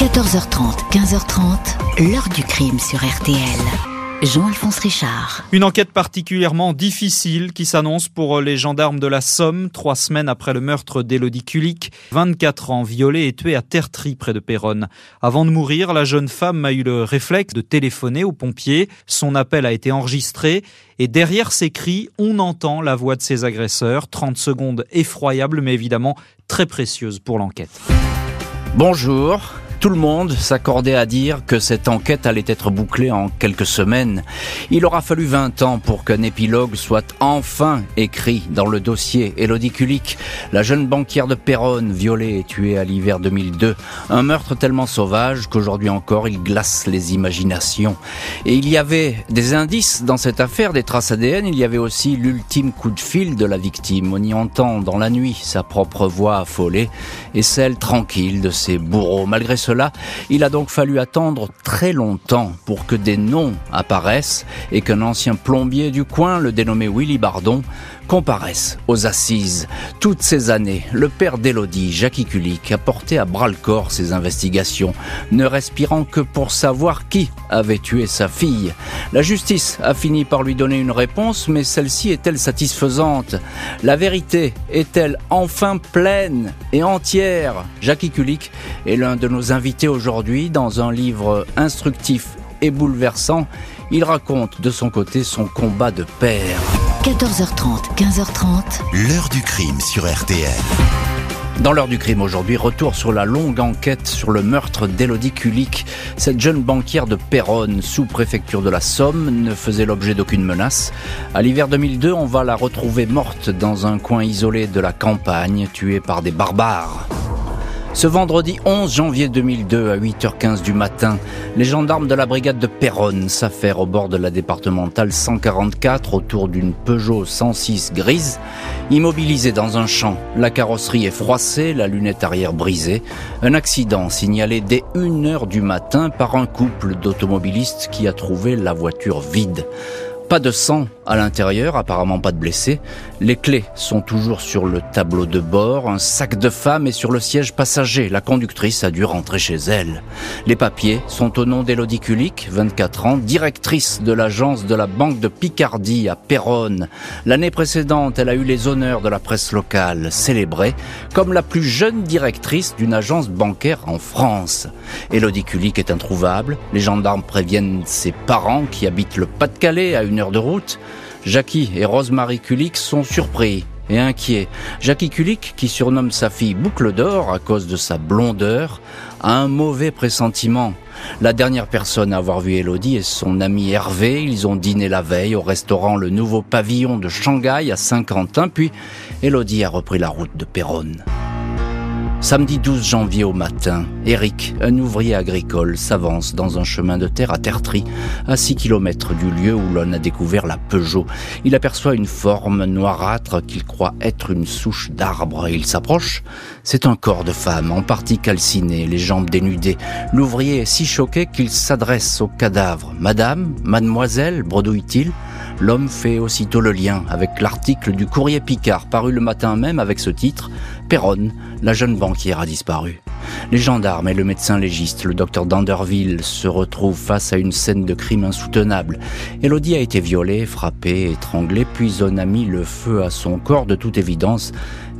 14h30, 15h30, l'heure du crime sur RTL. Jean-Alphonse Richard. Une enquête particulièrement difficile qui s'annonce pour les gendarmes de la Somme, trois semaines après le meurtre d'Élodie Kulik, 24 ans, violée et tuée à Tertry près de Péronne. Avant de mourir, la jeune femme a eu le réflexe de téléphoner aux pompiers. Son appel a été enregistré et derrière ces cris, on entend la voix de ses agresseurs. 30 secondes effroyables mais évidemment très précieuses pour l'enquête. Bonjour, tout le monde s'accordait à dire que cette enquête allait être bouclée en quelques semaines. Il aura fallu 20 ans pour qu'un épilogue soit enfin écrit dans le dossier. Elodie la jeune banquière de Péronne, violée et tuée à l'hiver 2002. Un meurtre tellement sauvage qu'aujourd'hui encore il glace les imaginations. Et il y avait des indices dans cette affaire, des traces ADN. Il y avait aussi l'ultime coup de fil de la victime. On y entend dans la nuit sa propre voix affolée et celle tranquille de ses bourreaux. Malgré il a donc fallu attendre très longtemps pour que des noms apparaissent et qu'un ancien plombier du coin, le dénommé Willy Bardon, comparaissent aux assises. Toutes ces années, le père d'Élodie, Jackie Kulik, a porté à bras-le-corps ses investigations, ne respirant que pour savoir qui avait tué sa fille. La justice a fini par lui donner une réponse, mais celle-ci est-elle satisfaisante? La vérité est-elle enfin pleine et entière? Jackie Kulik est l'un de nos invités aujourd'hui dans un livre instructif et bouleversant. Il raconte de son côté son combat de père. 14h30, 15h30. L'heure du crime sur RTL. Dans l'heure du crime aujourd'hui, retour sur la longue enquête sur le meurtre d'Élodie Kulik. Cette jeune banquière de Péronne, sous-préfecture de la Somme, ne faisait l'objet d'aucune menace. À l'hiver 2002, on va la retrouver morte dans un coin isolé de la campagne, tuée par des barbares. Ce vendredi 11 janvier 2002 à 8h15 du matin, les gendarmes de la brigade de Péronne s'affairent au bord de la départementale 144 autour d'une Peugeot 106 grise, immobilisée dans un champ. La carrosserie est froissée, la lunette arrière brisée. Un accident signalé dès 1h du matin par un couple d'automobilistes qui a trouvé la voiture vide. Pas de sang à l'intérieur, apparemment pas de blessés. Les clés sont toujours sur le tableau de bord, un sac de femme est sur le siège passager. La conductrice a dû rentrer chez elle. Les papiers sont au nom d'Élodie Kulik, 24 ans, directrice de l'agence de la Banque de Picardie à Péronne. L'année précédente, elle a eu les honneurs de la presse locale, célébrée comme la plus jeune directrice d'une agence bancaire en France. Élodie Kulik est introuvable. Les gendarmes préviennent ses parents qui habitent le Pas-de-Calais à une de route, Jackie et Rosemary Kulik sont surpris et inquiets. Jackie Kulik, qui surnomme sa fille Boucle d'Or à cause de sa blondeur, a un mauvais pressentiment. La dernière personne à avoir vu Elodie est son ami Hervé. Ils ont dîné la veille au restaurant Le Nouveau Pavillon de Shanghai à Saint-Quentin, puis Elodie a repris la route de Péronne. Samedi 12 janvier au matin, Eric, un ouvrier agricole, s'avance dans un chemin de terre à Tertry, à 6 km du lieu où l'on a découvert la Peugeot. Il aperçoit une forme noirâtre qu'il croit être une souche d'arbre. Il s'approche. C'est un corps de femme, en partie calciné, les jambes dénudées. L'ouvrier est si choqué qu'il s'adresse au cadavre. Madame, mademoiselle, bredouille-t-il L'homme fait aussitôt le lien avec l'article du courrier Picard paru le matin même avec ce titre Péronne, la jeune banquière a disparu. Les gendarmes et le médecin légiste, le docteur Danderville, se retrouvent face à une scène de crime insoutenable. Elodie a été violée, frappée, étranglée, puis on a mis le feu à son corps de toute évidence.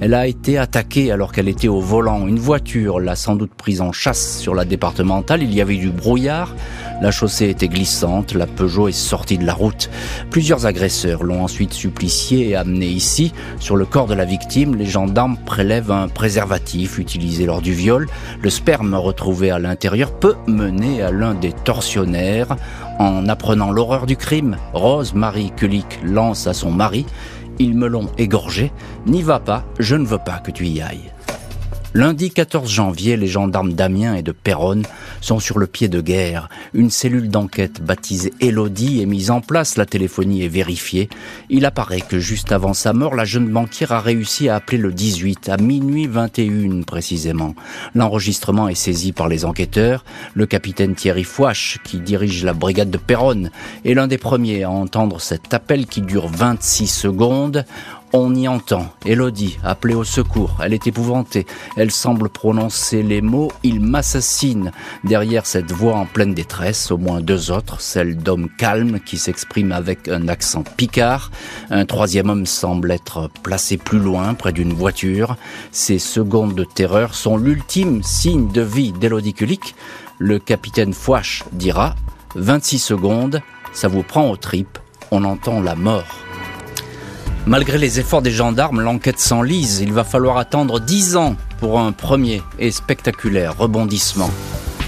Elle a été attaquée alors qu'elle était au volant. Une voiture l'a sans doute prise en chasse sur la départementale. Il y avait du brouillard. La chaussée était glissante, la Peugeot est sortie de la route. Plusieurs agresseurs l'ont ensuite supplicié et amené ici. Sur le corps de la victime, les gendarmes prélèvent un préservatif utilisé lors du viol. Le sperme retrouvé à l'intérieur peut mener à l'un des tortionnaires. En apprenant l'horreur du crime, Rose Marie Kulik lance à son mari Ils me l'ont égorgé. N'y va pas, je ne veux pas que tu y ailles. Lundi 14 janvier, les gendarmes d'Amiens et de Péronne sont sur le pied de guerre. Une cellule d'enquête baptisée Elodie est mise en place, la téléphonie est vérifiée. Il apparaît que juste avant sa mort, la jeune banquière a réussi à appeler le 18, à minuit 21 précisément. L'enregistrement est saisi par les enquêteurs. Le capitaine Thierry Fouache, qui dirige la brigade de Péronne, est l'un des premiers à entendre cet appel qui dure 26 secondes. On y entend Elodie appeler au secours. Elle est épouvantée. Elle semble prononcer les mots « il m'assassine ». Derrière cette voix en pleine détresse, au moins deux autres, celle d'homme calme qui s'exprime avec un accent picard. Un troisième homme semble être placé plus loin, près d'une voiture. Ces secondes de terreur sont l'ultime signe de vie d'Elodie Kulik. Le capitaine Fouache dira « 26 secondes, ça vous prend aux tripes, on entend la mort ». Malgré les efforts des gendarmes, l'enquête s'enlise. Il va falloir attendre dix ans pour un premier et spectaculaire rebondissement.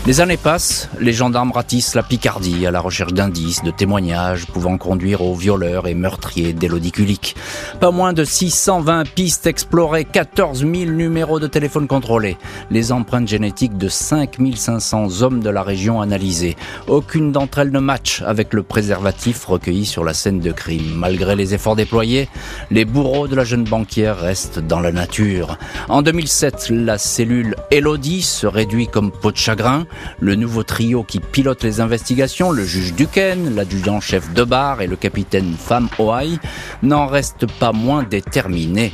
Les années passent, les gendarmes ratissent la Picardie à la recherche d'indices, de témoignages pouvant conduire aux violeurs et meurtriers d'Élodie Kulik. Pas moins de 620 pistes explorées, 14 000 numéros de téléphone contrôlés, les empreintes génétiques de 5500 hommes de la région analysées. Aucune d'entre elles ne match avec le préservatif recueilli sur la scène de crime. Malgré les efforts déployés, les bourreaux de la jeune banquière restent dans la nature. En 2007, la cellule Elodie se réduit comme peau de chagrin. Le nouveau trio qui pilote les investigations, le juge Duquesne, l'adjudant-chef de bar et le capitaine Femme Oai, n'en restent pas moins déterminés.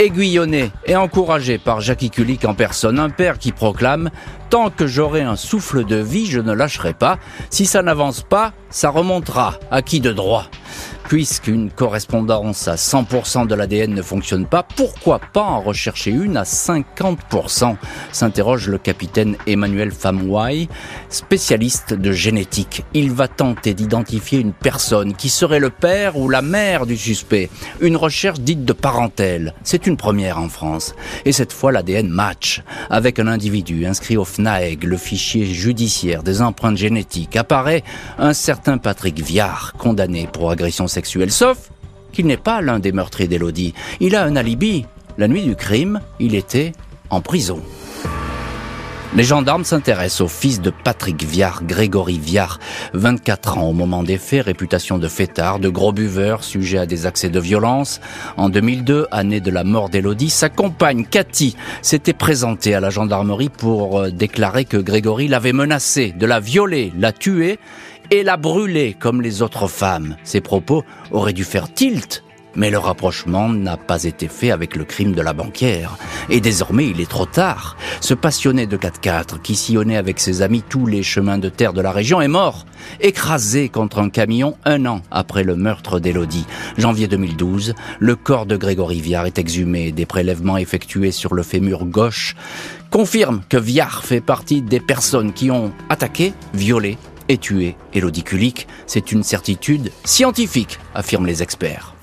Aiguillonné et encouragé par Jackie Kulik en personne, un père qui proclame Tant que j'aurai un souffle de vie, je ne lâcherai pas. Si ça n'avance pas, ça remontera. À qui de droit? Puisqu'une correspondance à 100% de l'ADN ne fonctionne pas, pourquoi pas en rechercher une à 50% s'interroge le capitaine Emmanuel Famouai, spécialiste de génétique. Il va tenter d'identifier une personne qui serait le père ou la mère du suspect. Une recherche dite de parentèle. C'est une première en France. Et cette fois, l'ADN match. Avec un individu inscrit au FNAEG, le fichier judiciaire des empreintes génétiques, apparaît un certain Patrick Viard, condamné pour agression sauf qu'il n'est pas l'un des meurtriers d'Elodie. Il a un alibi. La nuit du crime, il était en prison. Les gendarmes s'intéressent au fils de Patrick Viard, Grégory Viard, 24 ans au moment des faits, réputation de fêtard, de gros buveur, sujet à des accès de violence. En 2002, année de la mort d'Elodie, sa compagne Cathy s'était présentée à la gendarmerie pour euh, déclarer que Grégory l'avait menacée, de la violer, la tuer et la brûler comme les autres femmes. Ces propos auraient dû faire tilt mais le rapprochement n'a pas été fait avec le crime de la banquière. Et désormais, il est trop tard. Ce passionné de 4x4 qui sillonnait avec ses amis tous les chemins de terre de la région est mort, écrasé contre un camion un an après le meurtre d'Élodie. Janvier 2012, le corps de Grégory Viard est exhumé. Des prélèvements effectués sur le fémur gauche confirment que Viard fait partie des personnes qui ont attaqué, violé et tué Élodie Kulik. C'est une certitude scientifique, affirment les experts.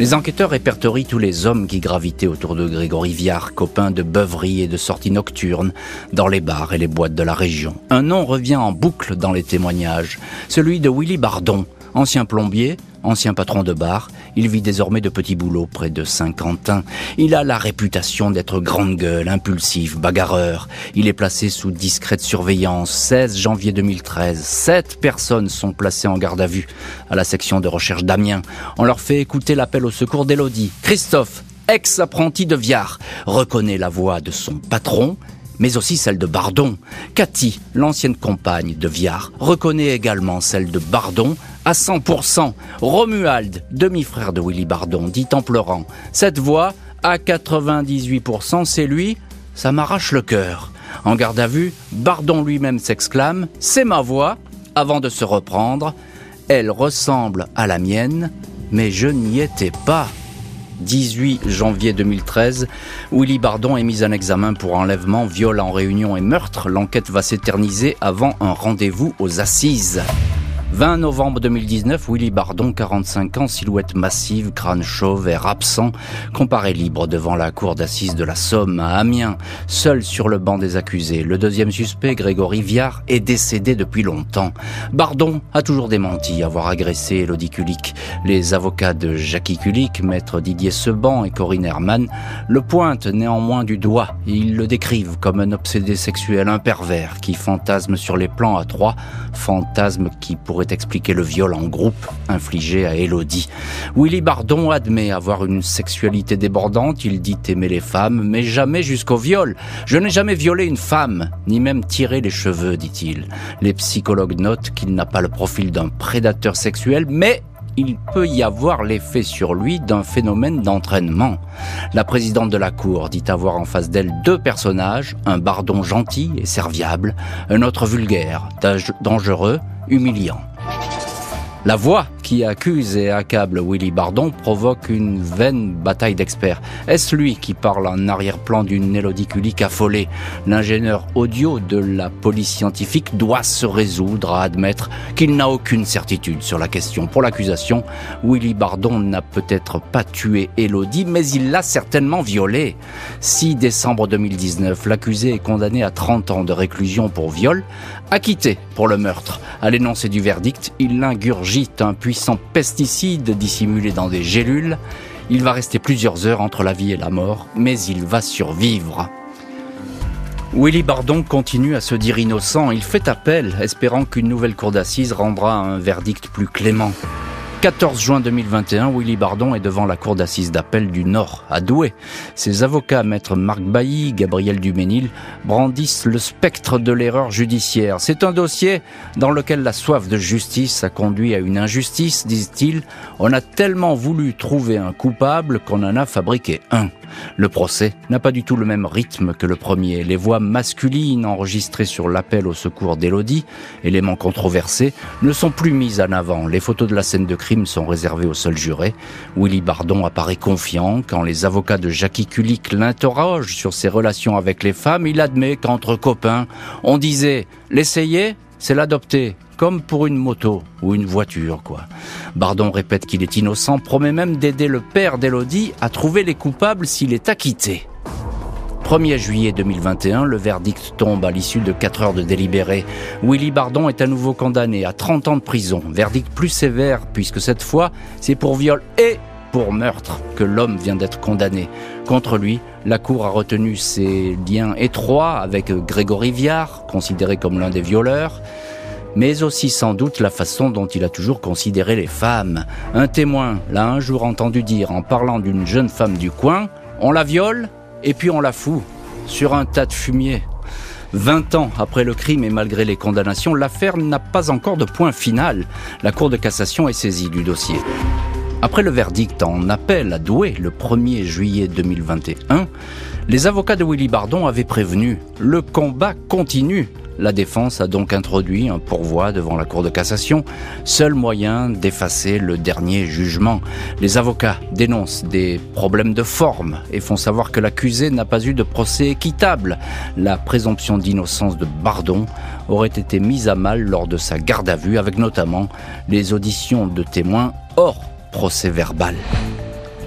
Les enquêteurs répertorient tous les hommes qui gravitaient autour de Grégory Viard, copain de beuveries et de sorties nocturnes dans les bars et les boîtes de la région. Un nom revient en boucle dans les témoignages, celui de Willy Bardon, ancien plombier, ancien patron de bar, il vit désormais de petits boulots près de Saint-Quentin. Il a la réputation d'être grande gueule, impulsif, bagarreur. Il est placé sous discrète surveillance. 16 janvier 2013, sept personnes sont placées en garde à vue à la section de recherche d'Amiens. On leur fait écouter l'appel au secours d'Elodie. Christophe, ex-apprenti de Viard, reconnaît la voix de son patron mais aussi celle de Bardon. Cathy, l'ancienne compagne de Viard, reconnaît également celle de Bardon à 100%. Romuald, demi-frère de Willy Bardon, dit en pleurant, cette voix, à 98%, c'est lui, ça m'arrache le cœur. En garde à vue, Bardon lui-même s'exclame, c'est ma voix, avant de se reprendre, elle ressemble à la mienne, mais je n'y étais pas. 18 janvier 2013, Willy Bardon est mis en examen pour enlèvement, viol en réunion et meurtre. L'enquête va s'éterniser avant un rendez-vous aux assises. 20 novembre 2019, Willy Bardon, 45 ans, silhouette massive, crâne chauve, air absent, comparé libre devant la cour d'assises de la Somme à Amiens, seul sur le banc des accusés. Le deuxième suspect, Grégory Viard, est décédé depuis longtemps. Bardon a toujours démenti avoir agressé Elodie Kulik. Les avocats de Jackie Kulik, maître Didier Seban et Corinne Herman, le pointent néanmoins du doigt. Ils le décrivent comme un obsédé sexuel, un pervers qui fantasme sur les plans à trois, fantasme qui pourrait expliquer le viol en groupe infligé à Elodie. Willy Bardon admet avoir une sexualité débordante, il dit aimer les femmes, mais jamais jusqu'au viol. Je n'ai jamais violé une femme, ni même tiré les cheveux, dit-il. Les psychologues notent qu'il n'a pas le profil d'un prédateur sexuel, mais il peut y avoir l'effet sur lui d'un phénomène d'entraînement. La présidente de la Cour dit avoir en face d'elle deux personnages, un bardon gentil et serviable, un autre vulgaire, dangereux, humiliant. La voix qui accuse et accable Willy Bardon provoque une vaine bataille d'experts. Est-ce lui qui parle en arrière-plan d'une élodie affolée? L'ingénieur audio de la police scientifique doit se résoudre à admettre qu'il n'a aucune certitude sur la question. Pour l'accusation, Willy Bardon n'a peut-être pas tué Elodie, mais il l'a certainement violée. 6 décembre 2019, l'accusé est condamné à 30 ans de réclusion pour viol, acquitté pour le meurtre. À l'énoncé du verdict, il un puissant pesticide dissimulé dans des gélules. Il va rester plusieurs heures entre la vie et la mort, mais il va survivre. Willy Bardon continue à se dire innocent. Il fait appel, espérant qu'une nouvelle cour d'assises rendra un verdict plus clément. 14 juin 2021, Willy Bardon est devant la cour d'assises d'appel du Nord, à Douai. Ses avocats, maître Marc Bailly, Gabriel Duménil, brandissent le spectre de l'erreur judiciaire. C'est un dossier dans lequel la soif de justice a conduit à une injustice, disent-ils. On a tellement voulu trouver un coupable qu'on en a fabriqué un. Le procès n'a pas du tout le même rythme que le premier. Les voix masculines enregistrées sur l'appel au secours d'Élodie, élément controversé, ne sont plus mises en avant. Les photos de la scène de crime sont réservées au seul juré. Willy Bardon apparaît confiant quand les avocats de Jackie Kulik l'interrogent sur ses relations avec les femmes. Il admet qu'entre copains, on disait l'essayer, c'est l'adopter comme pour une moto ou une voiture, quoi. Bardon répète qu'il est innocent, promet même d'aider le père d'Elodie à trouver les coupables s'il est acquitté. 1er juillet 2021, le verdict tombe à l'issue de 4 heures de délibéré. Willy Bardon est à nouveau condamné à 30 ans de prison. Verdict plus sévère puisque cette fois, c'est pour viol et pour meurtre que l'homme vient d'être condamné. Contre lui, la Cour a retenu ses liens étroits avec Grégory Viard, considéré comme l'un des violeurs, mais aussi sans doute la façon dont il a toujours considéré les femmes. Un témoin l'a un jour entendu dire en parlant d'une jeune femme du coin, on la viole? Et puis on la fout sur un tas de fumier. Vingt ans après le crime et malgré les condamnations, l'affaire n'a pas encore de point final. La Cour de cassation est saisie du dossier. Après le verdict en appel à Douai le 1er juillet 2021, les avocats de Willy Bardon avaient prévenu, le combat continue. La défense a donc introduit un pourvoi devant la Cour de cassation, seul moyen d'effacer le dernier jugement. Les avocats dénoncent des problèmes de forme et font savoir que l'accusé n'a pas eu de procès équitable. La présomption d'innocence de Bardon aurait été mise à mal lors de sa garde à vue, avec notamment les auditions de témoins hors procès verbal.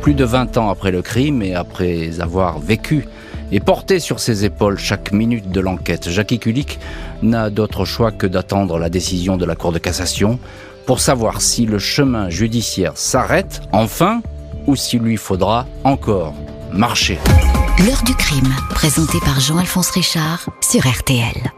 Plus de 20 ans après le crime et après avoir vécu et porter sur ses épaules chaque minute de l'enquête. Jackie Kulik n'a d'autre choix que d'attendre la décision de la Cour de cassation pour savoir si le chemin judiciaire s'arrête enfin ou s'il lui faudra encore marcher. L'heure du crime, présenté par Jean-Alphonse Richard sur RTL.